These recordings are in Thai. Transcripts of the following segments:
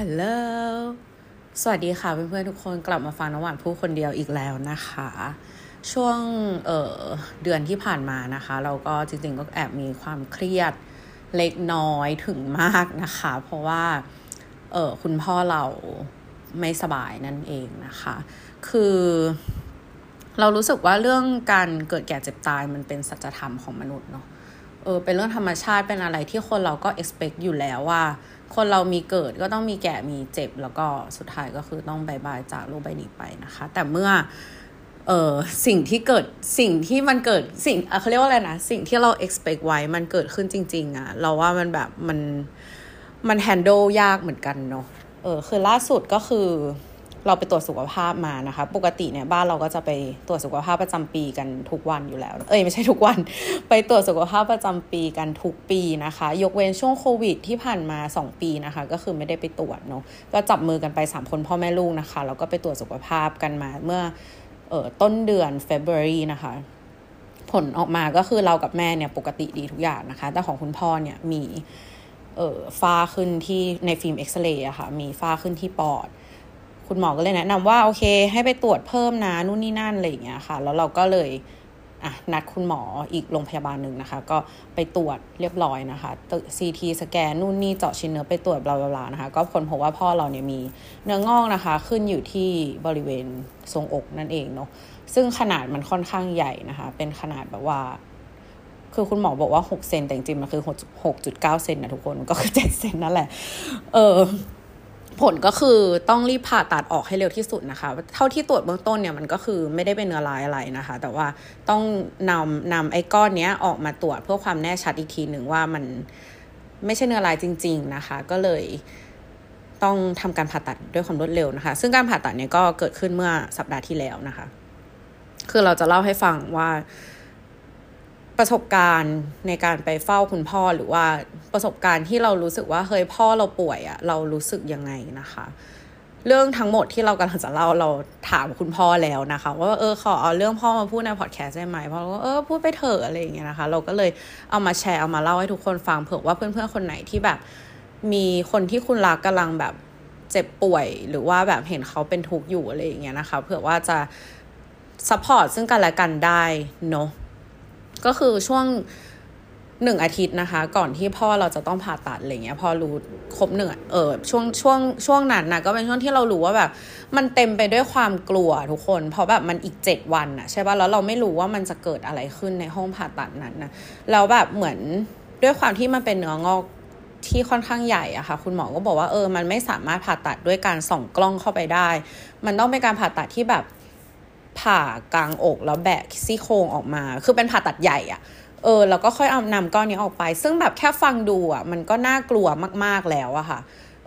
ฮัลโหล สวัสดีค่ะเพื่อนๆทุกคนกลับมาฟังน้ำหวานพูดคนเดียวอีกแล้วนะคะ ช่วงเเดือนที่ผ่านมานะคะ เราก็จริงๆก็แอบมีความเครียดเล็กน้อยถึงมากนะคะ เพราะว่าเออคุณพ่อเราไม่สบายนั่นเองนะคะ คือ เรารู้สึกว่าเรื่องการเกิดแก่เจ็บตายมันเป็นสัจธรรมของมนุษย์เนาะ เออเป็นเรื่องธรรมชาติเป็นอะไรที่คนเราก็ expect อยู่แล้วว่า คนเรามีเกิดก็ต้องมีแก่มีเจ็บ แล้วก็สุดท้ายก็คือต้องบายบายจากโลกใบนี้ไปนะคะ แต่เมื่อเออสิ่งที่เกิดสิ่งที่มันเกิดสิ่งเขาเรียกว่าอะไรนะสิ่งที่เรา expect ไว้มันเกิดขึ้นจริง ๆอะเราว่ามันแบบมันมัน handle ยากเหมือนกันเนาะเออคือล่าสุดก็คือ เราไปตรวจสุขภาพมานะคะ ปกติเนี่ยบ้านเราก็จะไปตรวจสุขภาพประจำปีกันทุกวันอยู่แล้ว เอ้ยไม่ใช่ทุกวัน ไปตรวจสุขภาพประจำปีกันทุกปีนะคะ ยกเว้นช่วงโควิด ที่ผ่านมา 2 ปีนะคะ ก็คือไม่ได้ไปตรวจเนาะก็จับมือกันไป 3 คนพ่อแม่ลูกนะคะแล้วก็ไปตรวจสุขภาพกันมาเมื่อเออต้นเดือน February นะคะผลออกมาก็คือเรากับแม่เนี่ยปกติดีทุกอย่างนะคะ แต่ของคุณพ่อเนี่ยมีเออฝ้าขึ้นที่ในฟิล์มเอ็กซเรย์อะคะ่ะ มีฝ้าขึ้นที่ปอด คุณหมอก็เลยแนะนำว่าโอเค ให้ไปตรวจเพิ่มนะนู่นนี่นั่นอะไรอย่างเงี้ยค่ะ แล้วเราก็เลยอะนัดคุณหมออีกโรงพยาบาลหนึ่งนะคะ ก็ไปตรวจเรียบร้อยนะคะซีทีสแกนนู่นนี่เจาะชิ้นเนื้อไปตรวจบลาบลานะคะ ก็ผลพบว่าพ่อเราเนี่ยมีเนื้องอกนะคะ ขึ้นอยู่ที่บริเวณทรงอกนั่นเองเนาะซึ่งขนาดมันค่อนข้างใหญ่นะคะ เป็นขนาดแบบว่า คือคุณหมอบอกว่าหกเซนแต่จริงๆมันคือหกจุดเก้าเซนนะทุกคนก็คือเจ็ดเซนนั่นแหละ เออ ผลก็คือต้องรีบผ่าตัดออกให้เร็วที่สุดนะคะ เท่าที่ตรวจเบื้องต้นเนี่ยมันก็คือไม่ได้เป็นเนื้อร้ายอะไรนะคะ แต่ว่าต้องนำนำไอ้ก้อนเนี้ยออกมาตรวจเพื่อความแน่ชัดอีกทีหนึ่งว่ามันไม่ใช่เนื้อร้ายจริง ๆนะคะ ก็เลยต้องทำการผ่าตัดด้วยความรวดเร็วนะคะ ซึ่งการผ่าตัดเนี่ยก็เกิดขึ้นเมื่อสัปดาห์ที่แล้วนะคะ คือเราจะเล่าให้ฟังว่า ประสบการณ์ในการไปเฝ้าคุณพ่อหรือว่าประสบการณ์ที่เรารู้สึกว่าเฮ้ยพ่อเราป่วยอะเรารู้สึกยังไงนะคะ เรื่องทั้งหมดที่เรากำลังจะเล่าเราถามคุณพ่อแล้วนะคะว่าเออขอเอาเรื่องพ่อมาพูดในพอดแคสต์ได้ไหมเพราะว่าเออพูดไปเถอะอะไรอย่างเงี้ยนะคะ เราก็เลยเอามาแชร์เอามาเล่าให้ทุกคนฟังเผื่อว่าเพื่อนๆคนไหนที่แบบ มีคนที่คุณรักกำลังแบบเจ็บป่วย หรือว่าแบบเห็นเขาเป็นทุกข์อยู่อะไรอย่างเงี้ยนะคะเผื่อว่าจะ support ซึ่งกันและกันได้เนาะ ก็คือช่วงหนึ่งอาทิตย์นะคะ ก่อนที่พ่อเราจะต้องผ่าตัดอะไรเงี้ยพอรู้ครบหนึ่งเออช่วงช่วงช่วงนั้นนะก็เป็นช่วงที่เรารู้ว่าแบบ มันเต็มไปด้วยความกลัวทุกคน เพราะแบบมันอีกเจ็ดวันอะใช่ป่ะแล้วเราไม่รู้ว่ามันจะเกิดอะไรขึ้นในห้องผ่าตัดนั้นนะแล้วแบบเหมือนด้วยความที่มันเป็นเนื้องอกที่ค่อนข้างใหญ่อะค่ะ คุณหมอก็บอกว่าเออมันไม่สามารถผ่าตัดด้วยการส่องกล้องเข้าไปได้ มันต้องเป็นการผ่าตัดที่แบบ ผ่ากลางอกแล้วแบกซี่โครงออกมา คือเป็นผ่าตัดใหญ่อะเออแล้วก็ค่อยเอานำก้อนนี้ออกไป ซึ่งแบบแค่ฟังดูอะมันก็น่ากลัวมากๆแล้วอะค่ะ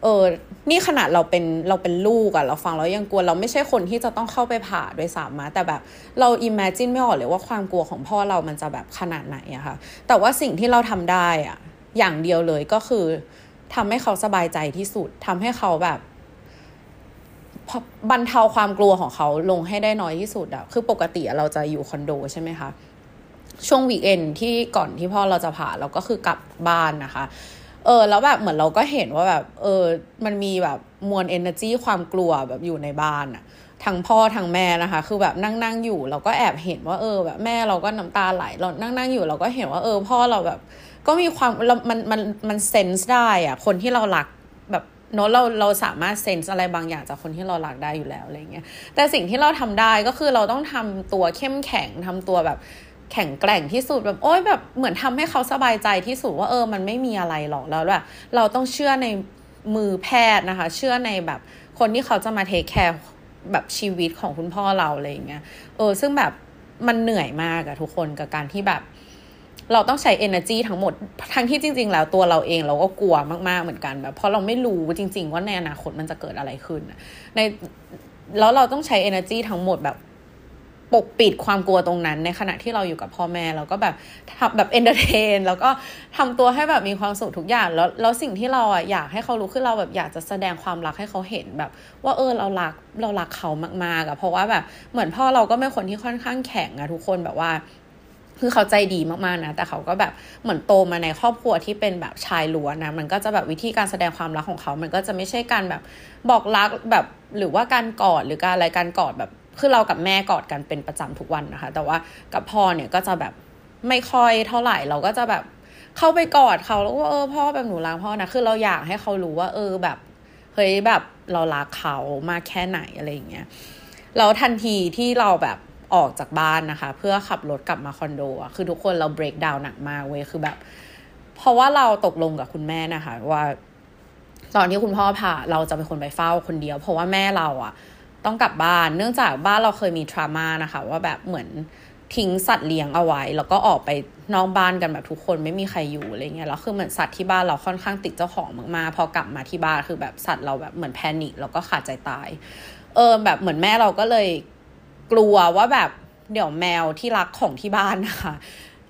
เออนี่ขนาดเราเป็นเราเป็นลูกอะเราฟังแล้วยังกลัวเราไม่ใช่คนที่จะต้องเข้าไปผ่าด้วยซ้ำอะแต่แบบเรา imagine ไม่ออกเลยว่าความกลัวของพ่อเรามันจะแบบขนาดไหนอะค่ะ แต่ว่าสิ่งที่เราทำได้อะอย่างเดียวเลยก็คือทำให้เขาสบายใจที่สุดทำให้เขาแบบ บรรเทาความกลัวของเขาลงให้ได้น้อยที่สุดอะคือปกติเราจะอยู่คอนโดใช่ไหมคะ ช่วง weekend ที่ก่อนที่พ่อเราจะผ่าเราก็คือกลับบ้านนะคะ เออแล้วแบบเหมือนเราก็เห็นว่าแบบ เออ มันมีแบบมวล energy ความกลัวแบบอยู่ในบ้านอะทั้งพ่อทั้งแม่นะคะ คือแบบนั่งนั่งอยู่เราก็แอบเห็นว่าเออแบบแม่เราก็น้ำตาไหลเรานั่งนั่งอยู่เราก็เห็นว่าเออพ่อเราแบบ ก็มีความมันมันมัน sense ได้อะคนที่เรารัก เนาะเราเราสามารถ sense อะไรบางอย่างจากคนที่เรารักได้อยู่แล้วอะไรเงี้ยแต่สิ่งที่เราทำได้ก็คือเราต้องทำตัวเข้มแข็งทำตัวแบบแข็งแกร่งที่สุดแบบโอ้ยแบบเหมือนทำให้เขาสบายใจที่สุดว่าเออมันไม่มีอะไรหรอกแล้วแบบเราต้องเชื่อในมือแพทย์นะคะ เชื่อในแบบคนที่เขาจะมาเทคแคร์แบบชีวิตของคุณพ่อเราอะไรเงี้ยเออซึ่งแบบมันเหนื่อยมากอะทุกคนกับการที่แบบ เราต้องใช้ energy ทั้งหมด ทั้งที่จริง ๆ แล้วตัวเราเองเราก็กลัวมากๆเหมือนกันแบบเพราะเราไม่รู้จริง ๆ ว่าในอนาคตมันจะเกิดอะไรขึ้น ในแล้วเราต้องใช้ energy ทั้งหมดแบบปกปิดความกลัวตรงนั้น ในขณะที่เราอยู่กับพ่อแม่เราก็แบบทำแบบ entertain แล้วก็ทำตัวให้แบบมีความสุขทุกอย่าง แล้วแล้วสิ่งที่เราอะอยากให้เขารู้คือเราแบบอยากจะแสดงความรักให้เขาเห็นแบบ ว่าเออเรารักเรารักเขามากๆอะเพราะว่าแบบเหมือนพ่อเราก็เป็นคนที่ค่อนข้างแข็งอะทุกคนแบบว่า คือเขาใจดีมากๆนะ แต่เขาก็แบบเหมือนโตมาในครอบครัวที่เป็นแบบชายล้วนนะ มันก็จะแบบวิธีการแสดงความรักของเขา มันก็จะไม่ใช่การแบบบอกรักแบบหรือว่าการกอดหรือการอะไรการกอดแบบคือเรากับแม่กอดกันเป็นประจำทุกวันนะคะ แต่ว่ากับพ่อเนี่ยก็จะแบบไม่ค่อยเท่าไหร่เราก็จะแบบเข้าไปกอดเขาแล้วก็เออพ่อแบบหนูรักพ่อนะคือเราอยากให้เขารู้ว่า เออแบบเฮ้ยแบบเรารักเขามากแค่ไหนอะไรอย่างเงี้ยแล้วทันทีที่เราแบบ ออกจากบ้านนะคะ เพื่อขับรถกลับมาคอนโดอะคือทุกคนเราเบรกดาวน์หนักมากเว้ยคือแบบ เพราะว่าเราตกลงกับคุณแม่นะคะว่า ตอนที่คุณพ่อพาเราจะเป็นคนไปเฝ้าคนเดียว เพราะว่าแม่เราอะต้องกลับบ้าน เนื่องจากบ้านเราเคยมีทรามานะคะ ว่าแบบเหมือนทิ้งสัตว์เลี้ยงเอาไว้ แล้วก็ออกไปนอกบ้านกันแบบทุกคนไม่มีใครอยู่อะไรเงี้ยแล้วคือเหมือนสัตว์ที่บ้านเราค่อนข้างติดเจ้าของมากๆพอกลับมาที่บ้านคือแบบสัตว์เราแบบเหมือนแพนิคแล้วก็ขาดใจตาย เออแบบเหมือนแม่เราก็เลย กลัวว่าแบบเดี๋ยวแมวที่รักของที่บ้านนะคะ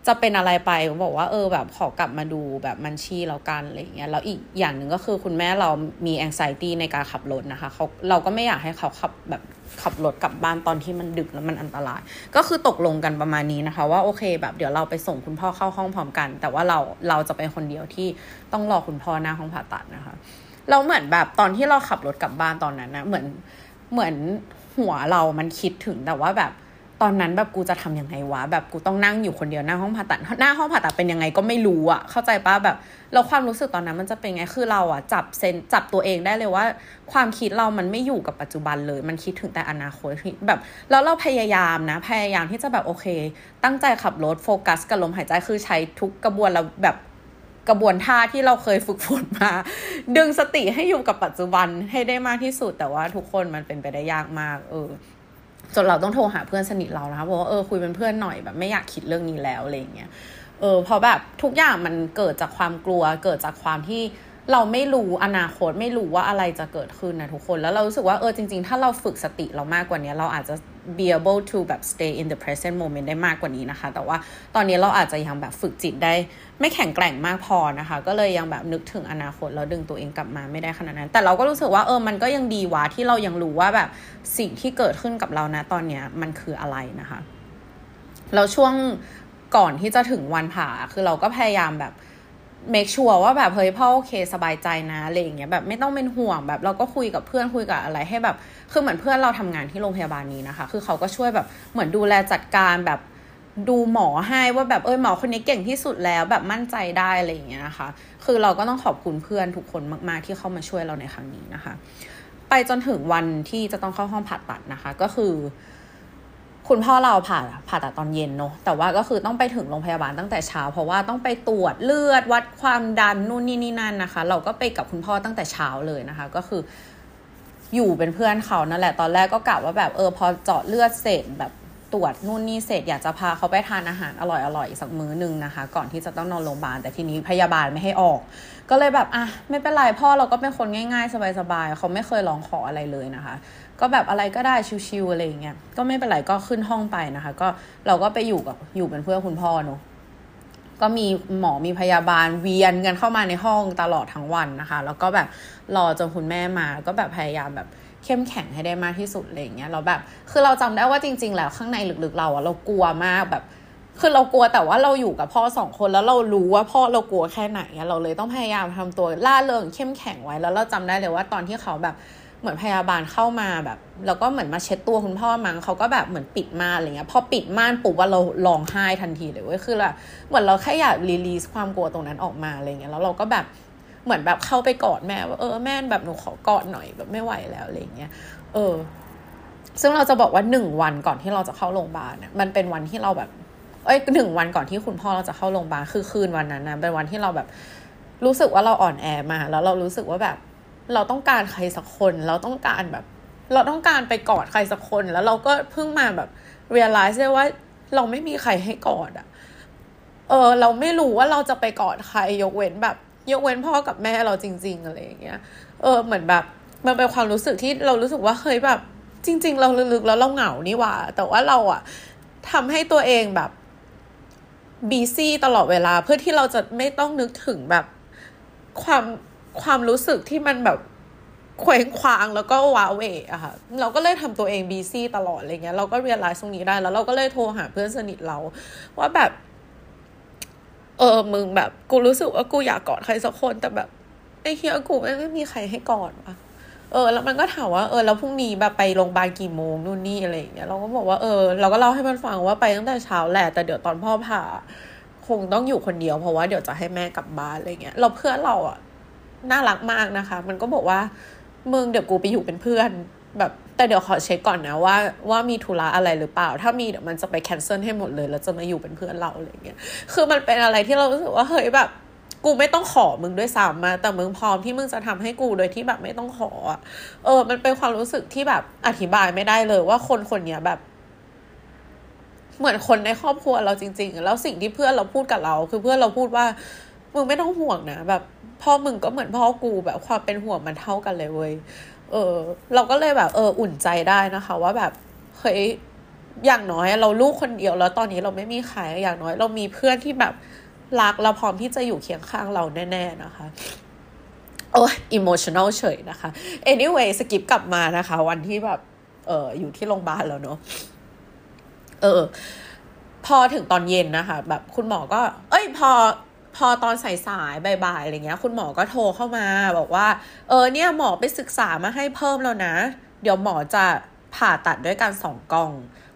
จะเป็นอะไรไปบอกว่าเออแบบขอกลับมาดูแบบมันชี่แล้วกันอะไรเงี้ยแล้วอีกอย่างหนึ่งก็คือคุณแม่เรามีแองไซตี้ในการขับรถนะคะเขาเราก็ไม่อยากให้เขาขับแบบขับรถกลับบ้านตอนที่มันดึกแล้วมันอันตราย ก็คือตกลงกันประมาณนี้นะคะ ว่าโอเคแบบเดี๋ยวเราไปส่งคุณพ่อเข้าห้องพร้อมกัน แต่ว่าเราเราจะเป็นคนเดียวที่ต้องรอคุณพ่อหน้าห้องผ่าตัดนะคะ เราเหมือนแบบตอนที่เราขับรถกลับบ้านตอนนั้นนะเหมือนเหมือน หัวเรามันคิดถึงแต่ว่าแบบตอนนั้นแบบกูจะทํำยังไงวะแบบกูต้องนั่งอยู่คนเดียวหน้าห้องผ่าตัดหน้าห้องผ่าตัดเป็นยังไงก็ไม่รู้อะเข้าใจปะแบบเราความรู้สึกตอนนั้นมันจะเป็นไงคือเราอะจับเซนจับตัวเองได้เลยว่า ความคิดเรามันไม่อยู่กับปัจจุบันเลย มันคิดถึงแต่อนาคตแบบแล้วเราพยายามนะ พยายามที่จะแบบโอเค ตั้งใจขับรถโฟกัสกับลมหายใจคือใช้ทุกกระบวนเราแบบ กระบวนท่าที่เราเคยฝึกฝนมา ดึงสติให้อยู่กับปัจจุบันให้ได้มากที่สุด แต่ว่าทุกคนมันเป็นไปได้ยากมาก เออจนเราต้องโทรหาเพื่อนสนิทเรานะคะบอกว่าเออคุยเป็นเพื่อนหน่อยแบบไม่อยากคิดเรื่องนี้แล้วอะไรเงี้ยเออพอแบบทุกอย่างมันเกิดจากความกลัว เกิดจากความที่ เราไม่รู้อนาคตไม่รู้ว่าอะไรจะเกิดขึ้นนะทุกคนแล้วเรารู้สึกว่าเออจริง ๆ ถ้าเราฝึกสติเรามากกว่านี้ เราอาจจะ be able to แบบ stay in the present moment ได้มากกว่านี้นะคะ แต่ว่าตอนนี้เราอาจจะยังแบบฝึกจิตได้ ไม่แข็งแกร่งมากพอนะคะ ก็เลยยังแบบนึกถึงอนาคตแล้วดึงตัวเองกลับมาไม่ได้ขนาดนั้น แต่เราก็รู้สึกว่าเออมันก็ยังดีวะที่เรายังรู้ว่าแบบสิ่งที่เกิดขึ้นกับเรานะตอนเนี้ยมันคืออะไรนะคะแล้วช่วงก่อนที่จะถึงวันผ่าคือเราก็พยายามแบบ เมคชัวร์ว่าแบบเฮ้ยพ่อโอเคสบายใจนะอะไรอย่างเงี้ยแบบไม่ต้องเป็นห่วงแบบเราก็คุยกับเพื่อนคุยกับอะไรให้แบบคือเหมือนเพื่อนเราทำงานที่โรงพยาบาลนี้นะคะ คือเขาก็ช่วยแบบเหมือนดูแลจัดการแบบดูหมอให้ว่าแบบเออหมอคนนี้เก่งที่สุดแล้วแบบมั่นใจได้อะไรอย่างเงี้ยนะคะ คือเราก็ต้องขอบคุณเพื่อนทุกคนมากๆที่เข้ามาช่วยเราในครั้งนี้นะคะ ไปจนถึงวันที่จะต้องเข้าห้องผ่าตัดนะคะ ก็คือ คุณพ่อเราผ่าผ่าตัดตอนเย็นเนาะแต่ว่าก็คือต้องไปถึงโรงพยาบาลตั้งแต่เช้า เพราะว่าต้องไปตรวจเลือดวัดความดันนู่นนี่นี่นั่นนะคะ เราก็ไปกับคุณพ่อตั้งแต่เช้าเลยนะคะ ก็คืออยู่เป็นเพื่อนเขานั่นแหละตอนแรกก็กะว่าแบบเออพอเจาะเลือดเสร็จแบบ ตรวจนู่นนี่เสร็จอยากจะพาเขาไปทานอาหารอร่อยๆสักมื้อหนึ่งนะคะ ก่อนที่จะต้องนอนโรงพยาบาลแต่ทีนี้พยาบาลไม่ให้ออก ก็เลยแบบอะไม่เป็นไรพ่อเราก็เป็นคนง่ายๆ สบายๆเขาไม่เคยร้องขออะไรเลยนะคะ ก็แบบอะไรก็ได้ชิวๆอะไรอย่างเงี้ยก็ไม่เป็นไรก็ขึ้นห้องไปนะคะ ก็เราก็ไปอยู่กับอยู่เป็นเพื่อนคุณพ่อเนาะก็มีหมอมีพยาบาลเวียนกันเข้ามาในห้องตลอดทั้งวันนะคะ แล้วก็แบบรอจนคุณแม่มาก็แบบพยายามแบบ เข้มแข็งให้ได้มากที่สุดอะไรเงี้ยเราแบบคือเราจำได้ว่าจริง ๆ แล้วข้างในลึกๆเราอะเรากลัวมากแบบคือเรากลัวแต่ว่าเราอยู่กับพ่อสองคนแล้วเรารู้ว่าพ่อเรากลัวแค่ไหนเราเลยต้องพยายามทำตัวล่าเริงเข้มแข็งไว้แล้วเราจำได้เลยว่าตอนที่เขาแบบเหมือนพยาบาลเข้ามาแบบแล้วก็เหมือนมาเช็ดตัวคุณพ่อมั้งเขาก็แบบเหมือนปิดม่านอะไรเงี้ยพอปิดม่านปุ๊บว่าเราร้องไห้ทันทีเลยเว้ยคือแบบเหมือนเราแค่อยากรีลีสความกลัวตรงนั้นออกมาอะไรเงี้ยแล้วเราก็แบบ เหมือนแบบเข้าไปกอดแม่ว่าเออแม่แบบหนูขอกอดหน่อยแบบไม่ไหวแล้วอะไรเงี้ยเออ ซึ่งเราจะบอกว่าหนึ่งวันก่อนที่เราจะเข้าโรงพยาบาลเนี่ยมันเป็นวันที่เราแบบ เอ้ยหนึ่งวันก่อนที่คุณพ่อเราจะเข้าโรงพยาบาลคือคืนวันนั้นนะเป็นวันที่เราแบบรู้สึกว่าเราอ่อนแอมาแล้วเรารู้สึกว่าแบบ เราต้องการใครสักคนเราต้องการแบบ เราต้องการไปกอดใครสักคน แล้วเราก็เพิ่งมาแบบเรียลไลซ์ได้ว่าเราไม่มีใครให้กอดอะเออ เราไม่รู้ว่าเราจะไปกอดใครยกเว้นแบบ ยกเว้นพ่อกับแม่เราจริง ๆ อะไรอย่างเงี้ย เออเหมือนแบบ มันเป็นความรู้สึกที่เรารู้สึกว่าเฮ้ยแบบ จริง ๆ เราลึกๆแล้วเราเหงานี่หว่า แต่ว่าเราอะทำให้ตัวเองแบบบีซี่ตลอดเวลาเพื่อที่เราจะไม่ต้องนึกถึงแบบความความรู้สึกที่มันแบบเคว้งคว้างแล้วก็ว้าเวอะค่ะเราก็เลยทำตัวเองบีซี่ตลอดอะไรเงี้ยเราก็เรียนรู้ตรงนี้ได้แล้วเราก็เลยโทรหาเพื่อนสนิทเรา ว่าแบบ เออ มึงแบบ กูรู้สึกว่ากูอยากกอดใครสักคนแต่แบบไอ้เฮียกูไม่ไม่มีใครให้กอดวะเออ แล้วมันก็ถามว่าเออแล้วพรุ่งนี้แบบไปโรงพยาบาลกี่โมงนู่นนี่อะไรอย่างเงี้ยเราก็บอกว่าเออเราก็เล่าให้มันฟังว่าไปตั้งแต่เช้าแหละแต่เดี๋ยวตอนพ่อผ่าคงต้องอยู่คนเดียวเพราะว่าเดี๋ยวจะให้แม่กลับบ้านอะไรเงี้ยเราเพื่อนเราอะน่ารักมากนะคะ มันก็บอกว่ามึงเดี๋ยวกูไปอยู่เป็นเพื่อนแบบ แต่เดี๋ยวขอเช็คก่อนนะว่าว่ามีธุระอะไรหรือเปล่า ถ้ามีเดี๋ยวมันจะไปแคนเซิลให้หมดเลย แล้วจะมาอยู่เป็นเพื่อนเราอะไรเงี้ย คือมันเป็นอะไรที่เรารู้สึกว่าเฮ้ยแบบกูไม่ต้องขอมึงด้วยซ้ำมา แต่มึงพร้อมที่มึงจะทำให้กูโดยที่แบบไม่ต้องขอเออ มันเป็นความรู้สึกที่แบบอธิบายไม่ได้เลยว่าคนคนเนี้ยแบบ เหมือนคนในครอบครัวเราจริง ๆ แล้วสิ่งที่เพื่อนเราพูดกับเรา คือเพื่อนเราพูดว่า มึงไม่ต้องห่วงนะแบบพ่อมึงก็เหมือนพ่อกูแบบความเป็นห่วงมันเท่ากันเลยเว้ย เออ เราก็เลยแบบเอออุ่นใจได้นะคะ ว่าแบบเฮ้ยอย่างน้อยเราลูกคนเดียวแล้วตอนนี้เราไม่มีใครอย่างน้อย เรามีเพื่อนที่แบบรักเราพร้อมที่จะอยู่เคียงข้างเราแน่ ๆ นะคะโอ้ยอิโมชัน a ลเฉยนะคะ anyway สกิปกลับมานะคะ วันที่แบบเอออยู่ที่โรงพยาบาลแล้วเนาะเออ พอถึงตอนเย็นนะคะ แบบคุณหมอก็ เอ้ย พอ พอตอนสายๆบ่ายๆอะไรเงี้ย คุณหมอก็โทรเข้ามา บอกว่า เออเนี่ยหมอไปศึกษามาให้เพิ่มแล้วนะ เดี๋ยวหมอจะผ่าตัดด้วยการส่องกล้อง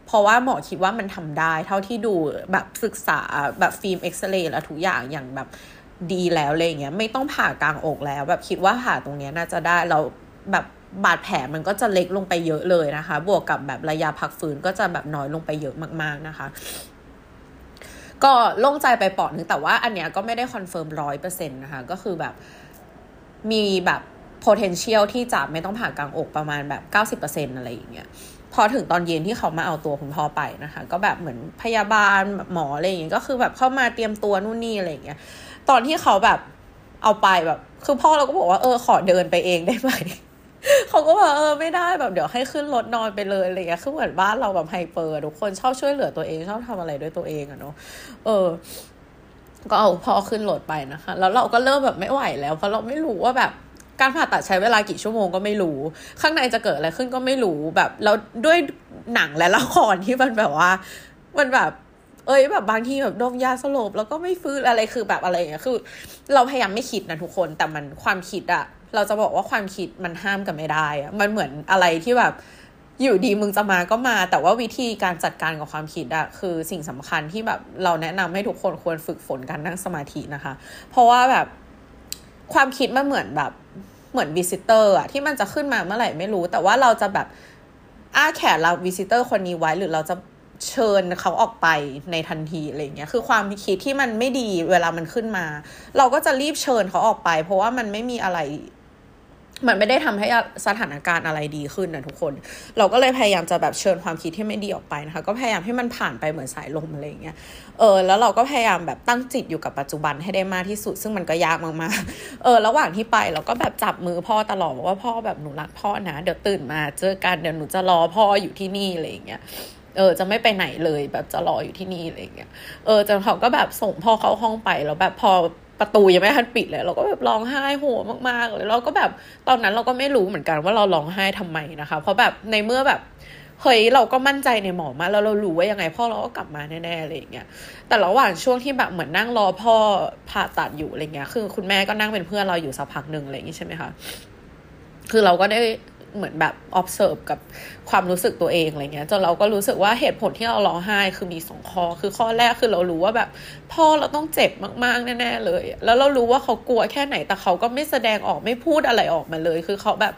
เพราะว่าหมอคิดว่ามันทำได้ เท่าที่ดูแบบศึกษาแบบฟิล์มเอ็กซเรย์แล้วทุกอย่างอย่างแบบดีแล้วอะไรเงี้ยไม่ต้องผ่ากลางอกแล้ว แบบคิดว่าผ่าตรงเนี้ยน่าจะได้เราแบบบาดแผลมันก็จะเล็กลงไปเยอะเลยนะคะ บวกกับแบบระยะพักฟื้นก็จะแบบน้อยลงไปเยอะมาก ๆนะคะ ก็โล่งใจไปเปลาะนึงแต่ว่าอันเนี้ยก็ไม่ได้ confirm ร้อยเปอร์เซ็นต์นะคะ ก็คือแบบมีแบบ potential ที่จะไม่ต้องผ่ากลางอกประมาณแบบเก้าสิบเปอร์เซ็นอะไรอย่างเงี้ยพอถึงตอนเย็นที่เขามาเอาตัวคุณพ่อไปนะคะ ก็แบบเหมือนพยาบาลหมออะไรอย่างเงี้ยก็คือแบบเข้ามาเตรียมตัวนู่นนี่อะไรอย่างเงี้ยตอนที่เขาแบบเอาไปแบบ คือพ่อเราก็บอกว่าเออขอเดินไปเองได้ไหม เขาก็บอกเออไม่ได้แบบเดี๋ยวให้ขึ้นรถนอนไปเลยอะไรเงี้ยคือเหมือนบ้านเราแบบไฮเปอร์ทุกคนชอบช่วยเหลือตัวเองชอบทำอะไรด้วยตัวเองอะเนาะเออ ก็เอาพอขึ้นรถไปนะคะ แล้วเราก็เริ่มแบบไม่ไหวแล้วเพราะเราไม่รู้ว่าแบบการผ่าตัดใช้เวลากี่ชั่วโมงก็ไม่รู้ ข้างในจะเกิดอะไรขึ้นก็ไม่รู้แบบแล้วด้วยหนังและละครที่มันแบบว่า มันแบบ เอ้ยแบบบางทีแบบดมยาสลบแล้วก็ไม่ฟื้นอะไรคือแบบอะไรอย่างเงี้ยคือ เราพยายามไม่คิดนะทุกคนแต่มันความคิดอะ เราจะบอกว่าความคิดมันห้ามกันไม่ได้อะมันเหมือนอะไรที่แบบอยู่ดีมึงจะมาก็มา แต่ว่าวิธีการจัดการกับความคิดอะคือสิ่งสำคัญที่แบบเราแนะนำให้ทุกคนควรฝึกฝนการนั่งสมาธินะคะ เพราะว่าแบบความคิดมันเหมือนแบบเหมือนวิสิเตอร์อะที่มันจะขึ้นมาเมื่อไหร่ไม่รู้ แต่ว่าเราจะแบบอ้าแขนเราวิสิเตอร์คนนี้ไว้หรือเราจะเชิญเขาออกไปในทันทีอะไรเงี้ย คือความคิดที่มันไม่ดีเวลามันขึ้นมา เราก็จะรีบเชิญเขาออกไป เพราะว่ามันไม่มีอะไร มันไม่ได้ทำให้สถานการณ์อะไรดีขึ้นนะทุกคน เราก็เลยพยายามจะแบบเชิญความคิดที่ไม่ดีออกไปนะคะ ก็พยายามให้มันผ่านไปเหมือนสายลมอะไรเงี้ย เออ แล้วเราก็พยายามแบบตั้งจิตอยู่กับปัจจุบันให้ได้มากที่สุด ซึ่งมันก็ยากมากๆ เออ ระหว่างที่ไปเราก็แบบจับมือพ่อตลอดว่าพ่อแบบหนูรักพ่อนะ เดี๋ยวตื่นมาเจอกัน เดี๋ยวหนูจะรอพ่ออยู่ที่นี่อะไรเงี้ยเออจะไม่ไปไหนเลยแบบจะรออยู่ที่นี่อะไรเงี้ย เออจนเขาก็แบบส่งพ่อเข้าห้องไปแล้วแบบพอ ประตูยังไม่ทันปิดเลย เราก็แบบร้องไห้โหมากๆเลยเราก็แบบตอนนั้นเราก็ไม่รู้เหมือนกันว่าเราร้องไห้ทำไมนะคะ เพราะแบบในเมื่อแบบเฮ้ยเราก็มั่นใจในหมอมาแล้วเรารู้ว่ายังไงพ่อเราก็กลับมาแน่ๆอะไรอย่างเงี้ยแต่ระหว่างช่วงที่แบบเหมือนนั่งรอพ่อผ่าตัดอยู่อะไรเงี้ยคือคุณแม่ก็นั่งเป็นเพื่อนเราอยู่สักพักหนึ่งอะไรอย่างงี้ใช่ไหมคะคือเราก็ได้ เหมือนแบบ observe กับความรู้สึกตัวเองอะไรเงี้ยจนเราก็รู้สึกว่าเหตุผลที่เราร้องไห้คือมีสองข้อ คือข้อแรกคือเรารู้ว่าแบบ พ่อเราต้องเจ็บมากๆแน่ๆเลย แล้วเรารู้ว่าเขากลัวแค่ไหนแต่เขาก็ไม่แสดงออกไม่พูดอะไรออกมาเลย คือเขาแบบ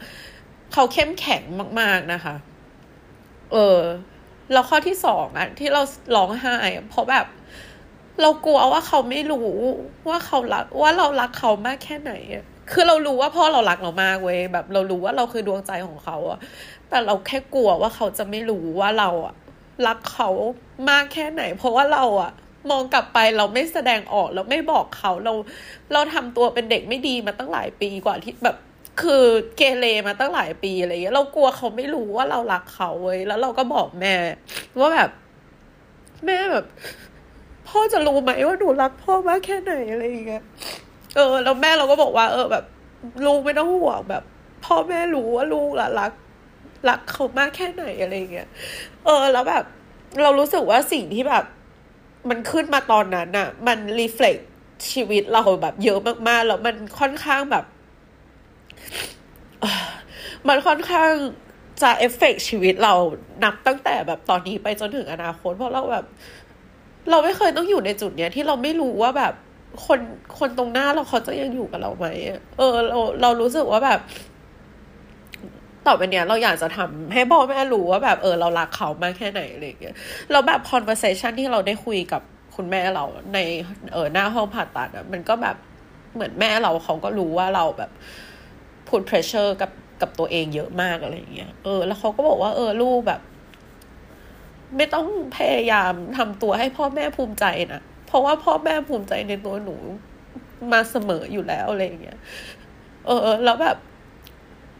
เขาเข้มแข็งมาก ๆนะคะ เออแล้วข้อที่สองอะที่เราร้องไห้เพราะแบบ เรากลัวว่าเขาไม่รู้ว่าเขารักว่าเรารักเขามากแค่ไหนอะคือเรารู้ว่าพ่อเรารักเรามากเว้ยแบบเรารู้ว่าเราคือดวงใจของเขาอะแต่เราแค่กลัวว่าเขาจะไม่รู้ว่าเราอะรักเขามากแค่ไหน เพราะว่าเราอะมองกลับไปเราไม่แสดงออกเราไม่บอกเขาเรา เราทำตัวเป็นเด็กไม่ดีมาตั้งหลายปีกว่าที่แบบคือเกเรมาตั้งหลายปีอะไรเงี้ยเรากลัวเขาไม่รู้ว่าเรารักเขาเว้ยแล้วเราก็บอกแม่ ว่าแบบ แม่แบบ พ่อจะรู้ไหมว่าหนูรักพ่อมากแค่ไหนอะไรอย่างเงี้ย เออ แล้วแม่เราก็บอกว่า เออแบบลูกไม่ต้องห่วงแบบ พ่อแม่รู้ว่าลูกละรักรักเขามากแค่ไหนอะไรอย่างเงี้ย เออ แล้วแบบ เรารู้สึกว่าสิ่งที่แบบ มันขึ้นมาตอนนั้นอะมัน reflect ชีวิตเราแบบเยอะมากๆ แล้วมันค่อนข้างแบบ มันค่อนข้างจะ affect ชีวิตเรานับตั้งแต่แบบตอนนี้ไปจนถึงอนาคต เพราะเราแบบ เราไม่เคยต้องอยู่ในจุดเนี้ยที่เราไม่รู้ว่าแบบคนคนตรงหน้าเราเขาจะยังอยู่กับเราไหมเออเราเรารู้สึกว่าแบบต่อไปเนี้ยเราอยากจะทำให้พ่อแม่รู้ว่าแบบเออเรารักเขามากแค่ไหนอะไรเงี้ยเราแบบ conversation ที่เราได้คุยกับคุณแม่เราในเออหน้าห้องผ่าตัดอะมันก็แบบเหมือนแม่เราเขาก็รู้ว่าเราแบบพูด pressure กับกับตัวเองเยอะมากอะไรเงี้ยเออแล้วเขาก็บอกว่าเออลูกแบบ ไม่ต้องพยายามทำตัวให้พ่อแม่ภูมิใจนะเพราะว่าพ่อแม่ภูมิใจในตัวหนูมาเสมออยู่แล้วอะไรเงี้ย เออ แล้วแบบ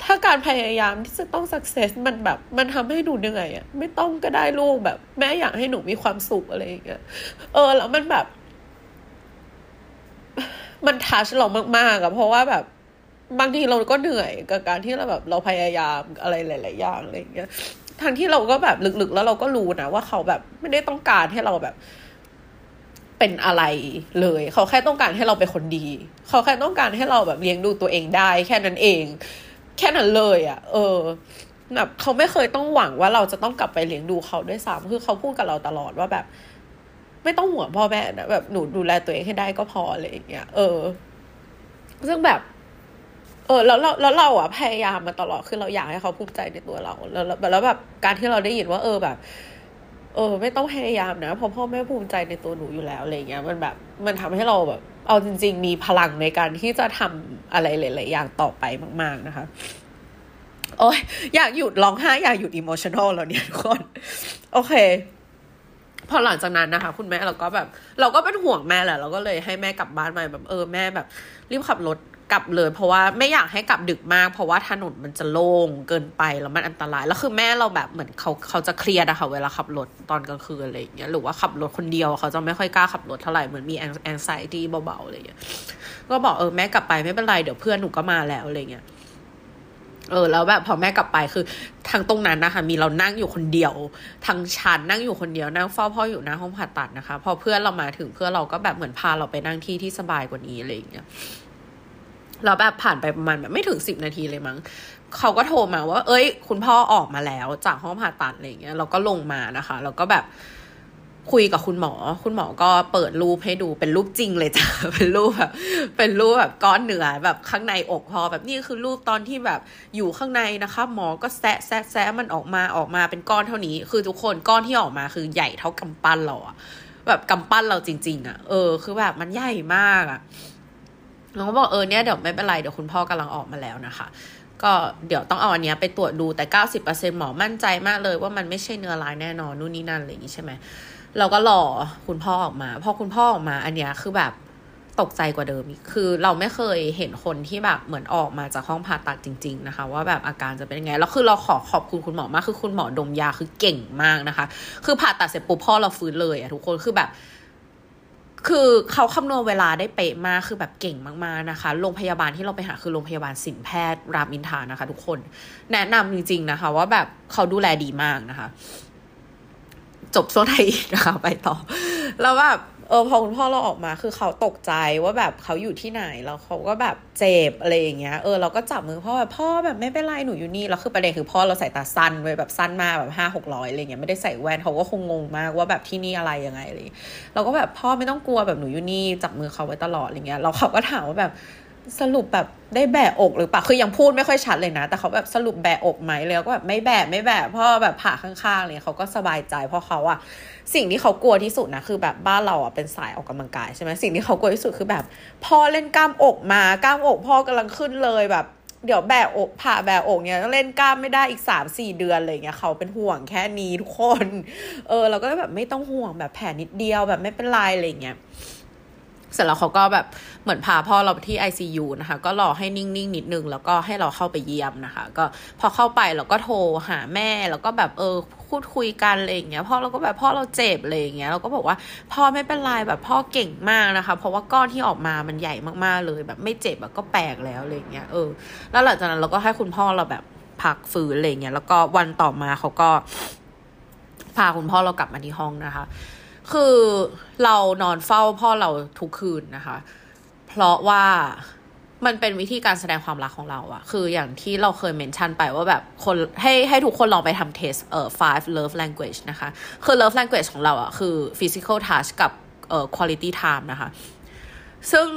ถ้าการพยายามที่จะต้องสักเซสมันแบบ มันทำให้หนูเหนื่อยอะไม่ต้องก็ได้ลูกแบบ แม่อยากให้หนูมีความสุขอะไรอย่างเงี้ย เออ แล้วมันแบบ มันทัชเรามากๆอะเพราะว่าแบบ บางทีเราก็เหนื่อยกับการที่เราแบบ เราพยายามอะไรหลาย ๆ อย่างอะไรอย่างเงี้ย ทั้งที่เราก็แบบลึกๆ แล้วเราก็รู้นะว่าเขาแบบไม่ได้ต้องการให้เราแบบ เป็นอะไรเลย เขาแค่ต้องการให้เราเป็นคนดี เขาแค่ต้องการให้เราแบบเลี้ยงดูตัวเองได้ แค่นั้นเอง แค่นั้นเลยอะ่ะ เออแบบเขาไม่เคยต้องหวังว่าเราจะต้องกลับไปเลี้ยงดูเขาด้วยซ้ำคือเขาพูดกับเราตลอดว่าแบบ ไม่ต้องห่วงพ่อแม่นะแบบหนูดูแลตัวเองให้ได้ก็พออะไรอย่างเงี้ยเออ ซึ่งแบบ เออแล้วเราแล้วเราอะพยายามมาตลอดคือเราอยากให้เขาภูมิใจในตัวเราแล้วแล้วแบบการที่เราได้ยินว่า เออแบบ เออ ไม่ต้องพยายามนะเพราะพ่อแม่ภูมิใจในตัวหนูอยู่แล้วอะไรเงี้ย มันแบบ มันทำให้เราแบบ เอาจริง ๆ มีพลังในการที่จะทำอะไรหลายๆอย่างต่อไปมาก ๆนะคะโอ้ยอยากหยุดร้องไห้อยากหยุดอิโมชันอลแล้วเนี่ยทุกคน โอเค พอหลังจากนั้นนะคะ คุณแม่เราก็แบบ เราก็เป็นห่วงแม่แหละเราก็เลยให้แม่กลับบ้านมาแบบ เออแม่แบบ รีบขับรถ กลับเลย เพราะว่าไม่อยากให้กลับดึกมาก เพราะว่าถนนมันจะโล่งเกินไปแล้วมันอันตราย แล้วคือแม่เราแบบเหมือนเขาเขาจะเครียดอะค่ะเวลาขับรถตอนกลางคืนอะไรอย่างเงี้ยหรือว่าขับรถคนเดียวเขาจะไม่ค่อยกล้าขับรถเท่าไหร่เหมือนมีแอนไซตี้เบาๆอะไรอย่างเงี้ยก็บอกเออแม่กลับไปไม่เป็นไรเดี๋ยวเพื่อนหนูก็มาแล้วอะไรเงี้ยเออแล้วแบบพอแม่กลับไปคือทางตรงนั้นนะคะมีเรานั่งอยู่คนเดียวทางชันนั่งอยู่คนเดียวนั่งเฝ้าพ่ออยู่หน้าห้องผ่าตัดนะคะ พอเพื่อนเรามาถึงเพื่อนเราก็แบบเหมือนพาเราไปนั่งที่ที่สบายกว่านี้อะไรอย่างเงี้ย แล้วแบบผ่านไปประมาณแบบไม่ถึงสิบนาทีเลยมั้งเขาก็โทรมาว่า เอ้ย คุณพ่อออกมาแล้วจากห้องผ่าตัดอะไรเงี้ยเราก็ลงมานะคะแล้วก็แบบคุยกับคุณหมอ คุณหมอก็เปิดรูปให้ดูเป็นรูปจริงเลยจ้ะ เป็นรูปแบบ เป็นรูปแบบก้อนเนื้อแบบข้างในอกพอแบบนี่คือรูปตอนที่แบบอยู่ข้างในนะคะ หมอก็แซะแซะแซะมันออกมาออกมาเป็นก้อนเท่านี้ คือทุกคนก้อนที่ออกมาคือใหญ่เท่ากำปั้นเราอะแบบกำปั้นเราจริง ๆอะเออ คือแบบมันใหญ่มากอะ เราก็บอกเออเนี่ยเดี๋ยวไม่เป็นไรเดี๋ยวคุณพ่อกำลังออกมาแล้วนะคะ ก็เดี๋ยวต้องเอาอันนี้ไปตรวจดูแต่เก้าสิบเปอร์เซ็นหมอมั่นใจมากเลยว่ามันไม่ใช่เนื้อร้ายแน่นอนนู่นนี่นั่นอะไรอย่างนี้ใช่ไหมเราก็รอคุณพ่อออกมาพอคุณพ่อออกมาอันเนี้ยคือแบบตกใจกว่าเดิมคือเราไม่เคยเห็นคนที่แบบเหมือนออกมาจากห้องผ่าตัดจริง ๆนะคะ ว่าแบบอาการจะเป็นยังไงแล้วคือเราขอขอบคุณคุณหมอมากคือคุณหมอดมยาคือเก่งมากนะคะ คือผ่าตัดเสร็จปุ๊บพ่อเราฟื้นเลยอะทุกคนคือแบบ คือเขาคำนวณเวลาได้เป๊ะมากคือแบบเก่งมากๆนะคะ โรงพยาบาลที่เราไปหาคือโรงพยาบาลสินแพทย์รามอินทานะคะ ทุกคน แนะนำจริง ๆนะคะ ว่าแบบเขาดูแลดีมากนะคะ จบโซนไทยนะคะ ไปต่อ แล้วแบบ เออพอคุณพ่อเราออกมาคือเขาตกใจว่าแบบเขาอยู่ที่ไหนแล้วเขาก็แบบเจ็บอะไรอย่างเงี้ยเออเราก็จับมือพ่อแบบพ่อแบบไม่เป็นไรหนูอยู่นี่แล้วคือประเด็นคือพ่อเราใส่ตาสั้นไว้แบบสั้นมากแบบห้าหกร้อยอะไรเงี้ยไม่ได้ใส่แว่นเขาก็คงงงมากว่าแบบที่นี่อะไรยังไงเลยเราก็แบบพ่อไม่ต้องกลัวแบบหนูอยู่นี่จับมือเขาไว้ตลอดอะไรเงี้ยเราเขาก็ถามว่าแบบสรุปแบบได้แบะอกหรือเปล่า คือยังพูดไม่ค่อยชัดเลยนะ แต่เขาแบบสรุปแบะอกไหมแล้วก็แบบไม่แบะไม่แบะพ่อแบบผ่าข้างๆเลยเขาก็สบายใจเพราะเขาอะ สิ่งที่เขากลัวที่สุดนะคือแบบบ้านเราอะเป็นสายออกกำลังกายใช่ไหมสิ่งที่เขากลัวที่สุดคือแบบ พ่อเล่นกล้ามอกมากล้ามอกพ่อกำลังขึ้นเลยแบบ เดี๋ยวแบกอกผ่าแบกอกเนี่ยเล่นกล้ามไม่ได้อีกสามสี่เดือนอะไรเงี้ยเขาเป็นห่วงแค่นี้ทุกคน เออ เราก็แบบไม่ต้องห่วงแบบแผลนิดเดียวแบบไม่เป็นไรอะไรเงี้ย เสร็จแล้วเขาก็แบบเหมือนพาพ่อเราไปที่ ICU นะคะ ก็รอให้นิ่งๆนิดนึง แล้วก็ให้เราเข้าไปเยี่ยมนะคะ ก็พอเข้าไปเราก็โทรหาแม่แล้วก็แบบเออพูดคุยกันอะไรอย่างเงี้ยพ่อเราก็แบบพ่อเราเจ็บอะไรอย่างเงี้ยเราก็บอกว่าพ่อไม่เป็นไรแบบพ่อเก่งมากนะคะ เพราะว่าก้อนที่ออกมามันใหญ่มากๆเลย แบบไม่เจ็บแบบก็แปลกแล้วอะไรอย่างเงี้ยเออแล้วหลังจากนั้นเราก็ให้คุณพ่อเราแบบพักฟื้นอะไรเงี้ยแล้วก็วันต่อมาเขาก็พาคุณพ่อเรากลับมาที่ห้องนะคะ คือเรานอนเฝ้าพ่อเราทุกคืนนะคะ เพราะว่ามันเป็นวิธีการแสดงความรักของเราอะคืออย่างที่เราเคยเมนชั่นไปว่าแบบคนให้ให้ทุกคนลองไปทำเทสเอ่อ five love language นะคะ คือ love language ของเราอะคือ physical touch กับเอ่อ quality time นะคะ ซึ่ง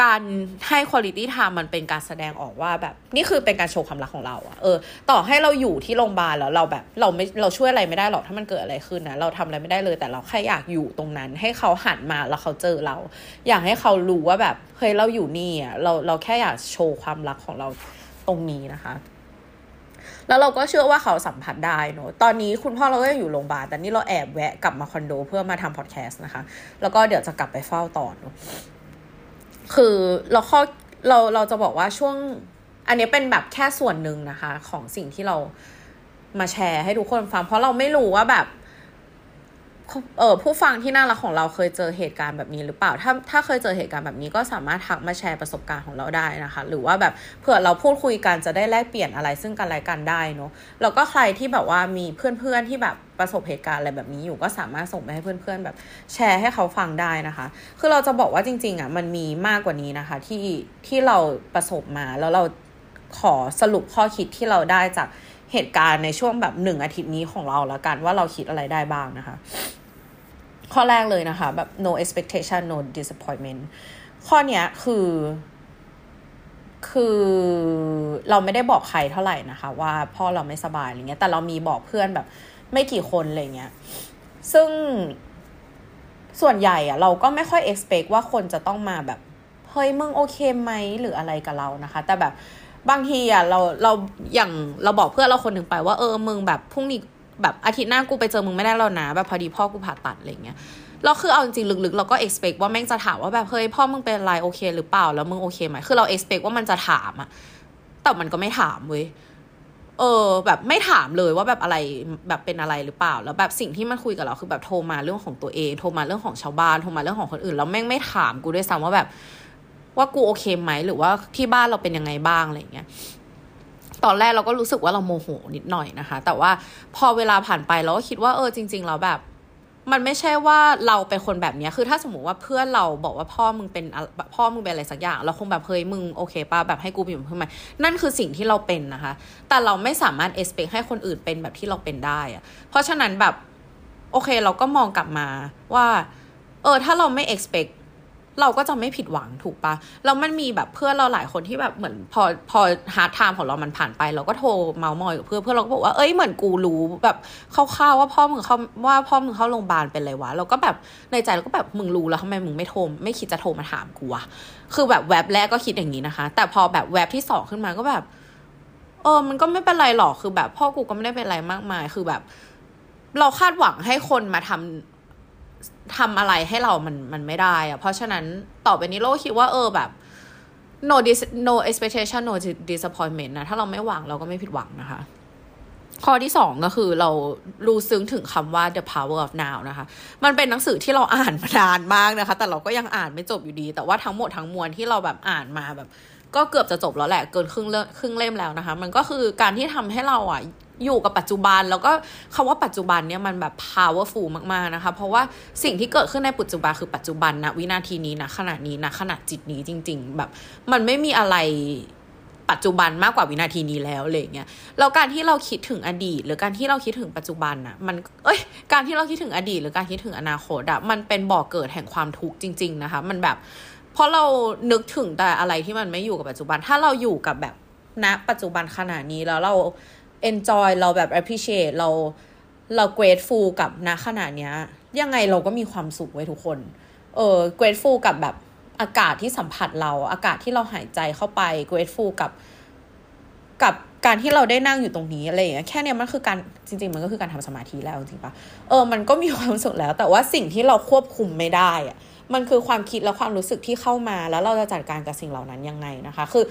การให้ quality time มันเป็นการแสดงออกว่าแบบนี่คือเป็นการโชว์ความรักของเราอะเออ ต่อให้เราอยู่ที่โรงพยาบาลแล้วเราแบบเราไม่เราช่วยอะไรไม่ได้หรอกถ้ามันเกิดอะไรขึ้นนะเราทำอะไรไม่ได้เลยแต่เราแค่อยากอยู่ตรงนั้น ให้เขาหันมาแล้วเขาเจอเรา อยากให้เขารู้ว่าแบบเฮ้ยเราอยู่นี่อะเราเราแค่อยากโชว์ความรักของเราตรงนี้นะคะ แล้วเราก็เชื่อว่าเขาสัมผัสได้เนอะตอนนี้คุณพ่อเราก็ยังอยู่โรงพยาบาลแต่นี่เราแอบแวะกลับมาคอนโดเพื่อมาทำพอดแคสต์นะคะ แล้วก็เดี๋ยวจะกลับไปเฝ้าต่อเนอะ คือเราข้อเราเราจะบอกว่าช่วง อันนี้เป็นแบบแค่ส่วนหนึ่งนะคะ ของสิ่งที่เรามาแชร์ให้ทุกคนฟัง เพราะเราไม่รู้ว่าแบบ เออผู้ฟังที่น่ารักของเราเคยเจอเหตุการณ์แบบนี้หรือเปล่า ถ้าถ้าเคยเจอเหตุการณ์แบบนี้ก็สามารถทักมาแชร์ประสบการณ์ของเราได้นะคะ หรือว่าแบบเผื่อเราพูดคุยกันจะได้แลกเปลี่ยนอะไรซึ่งกันและกันได้เนาะแล้วก็ใครที่แบบว่ามีเพื่อนๆที่แบบประสบเหตุการณ์อะไรแบบนี้อยู่ก็สามารถส่งไปให้เพื่อนๆแบบแชร์ให้เขาฟังได้นะคะ คือเราจะบอกว่าจริงๆอะมันมีมากกว่านี้นะคะที่ที่เราประสบมาแล้วเราขอสรุปข้อคิดที่เราได้จาก เหตุการณ์ในช่วงแบบหนึ่งอาทิตย์นี้ของเราแล้วกันว่าเราคิดอะไรได้บ้างนะคะ ข้อแรกเลยนะคะ แบบ no expectation no disappointment ข้อเนี้ยคือ คือเราไม่ได้บอกใครเท่าไหร่นะคะ ว่าพ่อเราไม่สบายอะไรเงี้ย แต่เรามีบอกเพื่อนแบบ ไม่กี่คนอะไรเงี้ย ซึ่งส่วนใหญ่อะเราก็ไม่ค่อย expect ว่าคนจะต้องมาแบบ เฮ้ยมึงโอเคไหมหรืออะไรกับเรานะคะ แต่แบบ บางทีอะเราเราอย่างเราบอกเพื่อนเราคนหนึ่งไปว่าเออมึงแบบพรุ่งนี้แบบอาทิตย์หน้ากูไปเจอมึงไม่ได้แล้วนะแบบพอดีพ่อกูผ่าตัดอะไรเงี้ยเราคือเอาจริงๆลึกๆเราก็ expect ว่าแม่งจะถามว่าแบบเฮ้ยพ่อมึงเป็นอะไรโอเค หรือเปล่าแล้วมึงโอเคไหมคือเรา expect ว่ามันจะถามอะแต่มันก็ไม่ถามเว้ยเออแบบไม่ถามเลยว่าแบบอะไรแบบเป็นอะไรหรือเปล่า แล้วแบบสิ่งที่มันคุยกับเราคือแบบโทรมาเรื่องของตัวเอง โทรมาเรื่องของชาวบ้านโทรมาเรื่องของคนอื่นแล้วแม่งไม่ถามกูด้วยซ้ำว่าแบบ ว่ากูโอเคไหมหรือว่าที่บ้านเราเป็นยังไงบ้างอะไรเงี้ยตอนแรกเราก็รู้สึกว่าเราโมโหนิดหน่อยนะคะ แต่ว่าพอเวลาผ่านไปเราก็คิดว่าเออจริงๆเราแบบ มันไม่ใช่ว่าเราเป็นคนแบบนี้คือถ้าสมมติว่าเพื่อนเราบอกว่าพ่อมึงเป็นพ่อมึงเป็นอะไรสักอย่าง เราคงแบบเฮ้ยมึงโอเคป่ะแบบให้กูอยู่เพื่อนไหมนั่นคือสิ่งที่เราเป็นนะคะ แต่เราไม่สามารถ expect ให้คนอื่นเป็นแบบที่เราเป็นได้อะเพราะฉะนั้นแบบโอเคเราก็มองกลับมาว่า เออถ้าเราไม่ expect เราก็จะไม่ผิดหวังถูกปะแล้วมันมีแบบเพื่อนเราหลายคนที่แบบเหมือนพอพอ hard time ของเรามันผ่านไป เราก็โทรเมาส์มอยกับเพื่อนเพื่อนเราก็บอกว่าเอ้ยเหมือนกูรู้แบบคร่าวๆว่าพ่อมึงเขาว่าพ่อมึงเข้าโรงพยาบาลเป็นไรวะเราก็แบบในใจเราก็แบบมึงรู้แล้วทำไมมึงไม่โทรไม่คิดจะโทรมาถามกูวะคือแบบแวบแรกก็คิดอย่างนี้นะคะ แต่พอแบบแวบที่สองขึ้นมาก็แบบ เออ มันก็ไม่เป็นไรหรอกคือแบบ พ่อกูก็ไม่ได้เป็นอะไรมากมาย คือแบบ เราคาดหวังให้คนมาทำ ทำอะไรให้เรามันมันไม่ได้อะเพราะฉะนั้นต่อไปนี้โลคิดว่าเออแบบ no dis no expectation no disappointment นะถ้าเราไม่หวังเราก็ไม่ผิดหวังนะคะ ข้อที่สองก็คือเรารู้ซึ้งถึงคำว่า the power of now นะคะ มันเป็นหนังสือที่เราอ่านมานานมากนะคะ แต่เราก็ยังอ่านไม่จบอยู่ดี แต่ว่าทั้งหมดทั้งมวลที่เราแบบอ่านมาแบบ ก็เกือบจะจบแล้วแหละ เกินครึ่งเล่มครึ่งเล่มแล้วนะคะ มันก็คือการที่ทำให้เราอะ อยู่กับปัจจุบัน แล้วก็คำว่าปัจจุบันเนี่ยมันแบบ powerful มากๆนะคะ เพราะว่าสิ่งที่เกิดขึ้นในปัจจุบันคือปัจจุบันนะวินาทีนี้นะขณะนี้นะขณะจิตนี้จริง ๆ แบบ มันไม่มีอะไรปัจจุบันมากกว่าวินาทีนี้แล้วอะไรเงี้ยแล้วการที่เราคิดถึงอดีต หรือการที่เราคิดถึงปัจจุบันอะมันเอ้ยการที่เราคิดถึงอดีต หรือการคิดถึงอนาคตอะมันเป็นบ่อกเกิดแห่งความทุกข์จริง ๆ นะคะ มันแบบเพราะเรานึกถึงแต่อะไรที่มันไม่อยู่กับปัจจุบัน ถ้าเราอยู่กับแบบณนะปัจจุบันขณะนี้แล้วเรา enjoy เราแบบ appreciate เราเรา grateful กับณขณะเนี้ย ยังไงเราก็มีความสุขไว้ทุกคน เออ grateful กับแบบอากาศที่สัมผัสเรา อากาศที่เราหายใจเข้าไป grateful กับ กับการที่เราได้นั่งอยู่ตรงนี้อะไรอย่างเงี้ยแค่เนี้ยมันคือการจริง ๆ มันก็คือการทำสมาธิแล้วจริงปะเออมันก็มีความสุขแล้ว แต่ว่าสิ่งที่เราควบคุมไม่ได้อะมันคือความคิดและความรู้สึกที่เข้ามา แล้วเราจะจัดการกับสิ่งเหล่านั้นยังไงนะคะ คือ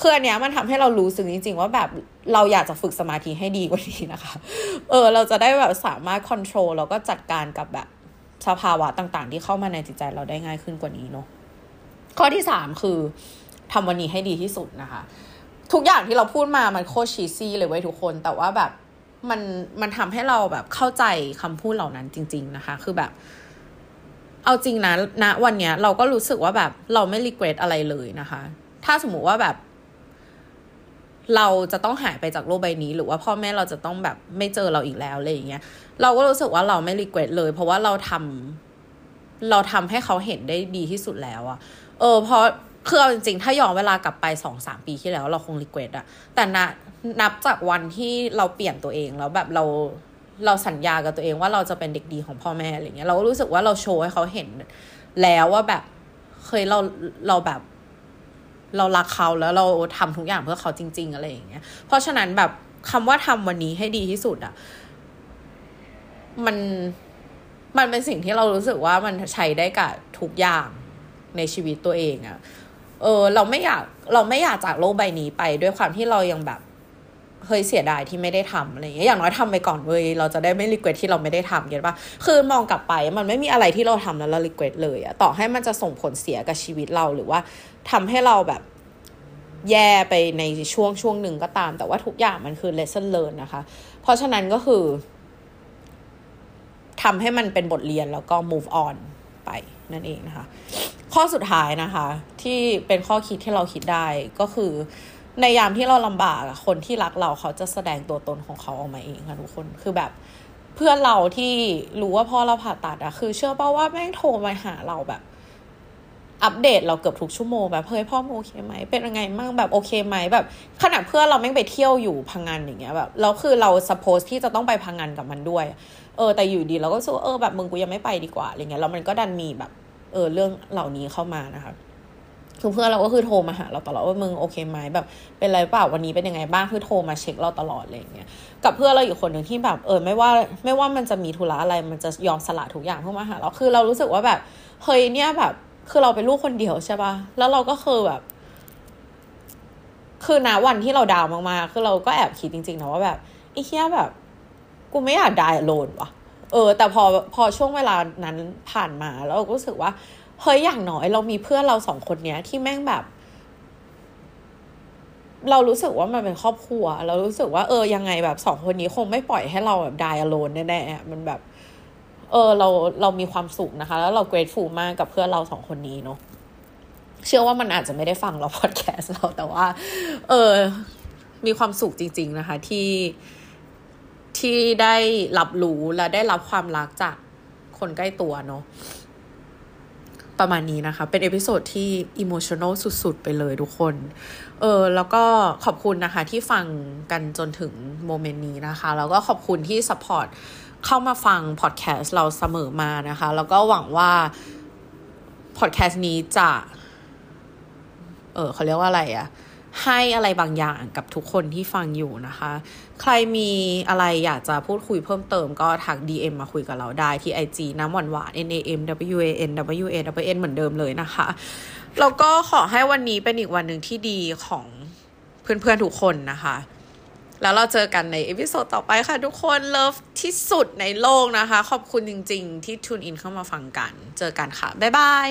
คืออันเนี้ยมันทำให้เรารู้สึกจริง ๆ ว่าแบบเราอยากจะฝึกสมาธิให้ดีกว่านี้นะคะ เออ เราจะได้แบบสามารถควบคุมแล้วก็จัดการกับแบบสภาวะต่างๆ ที่เข้ามาในจิตใจเราได้ง่ายขึ้นกว่านี้เนาะข้อที่สามคือทำวันนี้ให้ดีที่สุดนะคะ ทุกอย่างที่เราพูดมามันโคตร cheesy เลยเว้ยทุกคน แต่ว่าแบบมันมันทำให้เราแบบเข้าใจคำพูดเหล่านั้นจริง ๆ นะคะ คือแบบ เอาจริงนะณนะวันเนี้ยเราก็รู้สึกว่าแบบเราไม่ regret อะไรเลยนะคะ ถ้าสมมติว่าแบบ เราจะต้องหายไปจากโลกใบนี้ หรือว่าพ่อแม่เราจะต้องแบบไม่เจอเราอีกแล้วอะไรอย่างเงี้ยเราก็รู้สึกว่าเราไม่ regret เลย เพราะว่าเราทำเราทำให้เขาเห็นได้ดีที่สุดแล้วอะเออเพราะคือเอาจริงๆ ถ้าย้อนเวลากลับไปสองสามปีที่แล้ว เราคงรีเกรสอะแต่นะนับจากวันที่เราเปลี่ยนตัวเองแล้วแบบเราเราสัญญากับตัวเองว่าเราจะเป็นเด็กดีของพ่อแม่อะไรเงี้ยเราก็รู้สึกว่าเราโชว์ให้เขาเห็นแล้วว่าแบบเคยเราเราแบบ เรารักเขาแล้วเราทำทุกอย่างเพื่อเขาจริง ๆ อะไรอย่างเงี้ย เพราะฉะนั้นแบบคำว่าทำวันนี้ให้ดีที่สุดอะมันมันเป็นสิ่งที่เรารู้สึกว่ามันใช้ได้กับทุกอย่างในชีวิตตัวเองอะเออ เราไม่อยากเราไม่อยากจากโลกใบนี้ไปด้วยความที่เรายังแบบ เคยเสียดายที่ไม่ได้ทำอะไรอย่างเงี้ยอย่างน้อยทำไปก่อนเว้ยเราจะได้ไม่ regret ที่เราไม่ได้ทำ get ปะคือมองกลับไปมันไม่มีอะไรที่เราทำแล้วเรา regret เลยอะต่อให้มันจะส่งผลเสียกับชีวิตเราหรือว่าทำให้เราแบบแย่ไปในช่วงช่วงหนึ่งก็ตาม แต่ว่าทุกอย่างมันคือ lesson learn นะคะ เพราะฉะนั้นก็คือทำให้มันเป็นบทเรียนแล้วก็ move on ไปนั่นเองนะคะ ข้อสุดท้ายนะคะ ที่เป็นข้อคิดที่เราคิดได้ก็คือ ในยามที่เราลำบากคนที่รักเราเขาจะแสดงตัวตนของเขาออกมาเองค่ะทุกคนคือแบบเพื่อนเราที่รู้ว่าพ่อเราผ่าตัดอะคือ เชื่อเป้าว่าแม่งโทรมาหาเราแบบ อัปเดตเราเกือบทุกชั่วโมงแบบเฮ้ยพ่อโอเคไหมเป็นยังไงมั่งแบบโอเคไหมแบบขนาดเพื่อนเราแม่งไปเที่ยวอยู่พังงานอย่างเงี้ยแบบแล้วคือเรา supposed ที่จะต้องไปพังงานกับมันด้วย เออ แต่อยู่ดีเราก็สู้เออแบบมึงกูยังไม่ไปดีกว่าอะไรเงี้ยแล้วมันก็ดันมีแบบ เออเรื่องเหล่านี้เข้ามานะคะ คือเพื่อนเราก็คือโทรมาหาเราตลอดว่ามึงโอเคไหมแบบเป็นไรเปล่าวันนี้เป็นยังไงบ้างคือโทรมาเช็คเราตลอดอะไรเงี้ยกับเพื่อนเราอยู่คนหนึ่งที่แบบเออไม่ว่าไม่ว่ามันจะมีธุระอะไรมันจะยอมสละทุกอย่างเพื่อมาหาเราคือเรารู้สึกว่าแบบเฮ้ยเนี่ยแบบคือเราเป็นลูกคนเดียวใช่ปะแล้วเราก็คือแบบ คือนะวันที่เราดาวมากๆคือเราก็แอบคิดจริงๆนะว่าแบบไอ้เหี้ยแบบ กูไม่อยากดาวโลนว่ะเออ แต่พอพอช่วงเวลานั้นผ่านมาแล้วเราก็รู้สึกว่า เฮ้ยอย่างน้อยเรามีเพื่อนเราสองคนเนี้ยที่แม่งแบบ เรารู้สึกว่ามันเป็นครอบครัว เรารู้สึกว่าเออยังไงแบบสองคนนี้คงไม่ปล่อยให้เราแบบดายอโลนแน่ๆมันแบบ เออเราเรามีความสุขนะคะ แล้วเรา grateful มากกับเพื่อนเราสองคนนี้เนาะเชื่อว่ามันอาจจะไม่ได้ฟังเราพอดแคสต์เราแต่ว่า เออ มีความสุขจริง ๆนะคะ ที่ที่ได้รับรู้และได้รับความรักจากคนใกล้ตัวเนาะ ประมาณนี้นะคะ เป็น episode ที่ emotional สุดๆ ไปเลยทุกคน เออแล้วก็ขอบคุณนะคะที่ฟังกันจนถึงmoment นี้นะคะ แล้วก็ขอบคุณที่ support เข้ามาฟังพอดแคสต์เราเสมอมานะคะ แล้วก็หวังว่าพอดแคสต์นี้จะ เออเขาเรียกว่าอะไรอะ ให้อะไรบางอย่างกับทุกคนที่ฟังอยู่นะคะ ใครมีอะไรอยากจะพูดคุยเพิ่มเติมก็ทัก DM มาคุยกับเราได้ที่ IG น้ำหวานหวาน N A M W A N W A W N เหมือนเดิมเลยนะคะ แล้วก็ขอให้วันนี้เป็นอีกวันหนึ่งที่ดีของเพื่อนๆทุกคนนะคะ แล้วเราเจอกันใน episode ต่อไปค่ะทุกคน love ที่สุดในโลกนะคะ ขอบคุณจริงๆ ที่ tune in เข้ามาฟังกัน เจอกันค่ะ บ๊ายบาย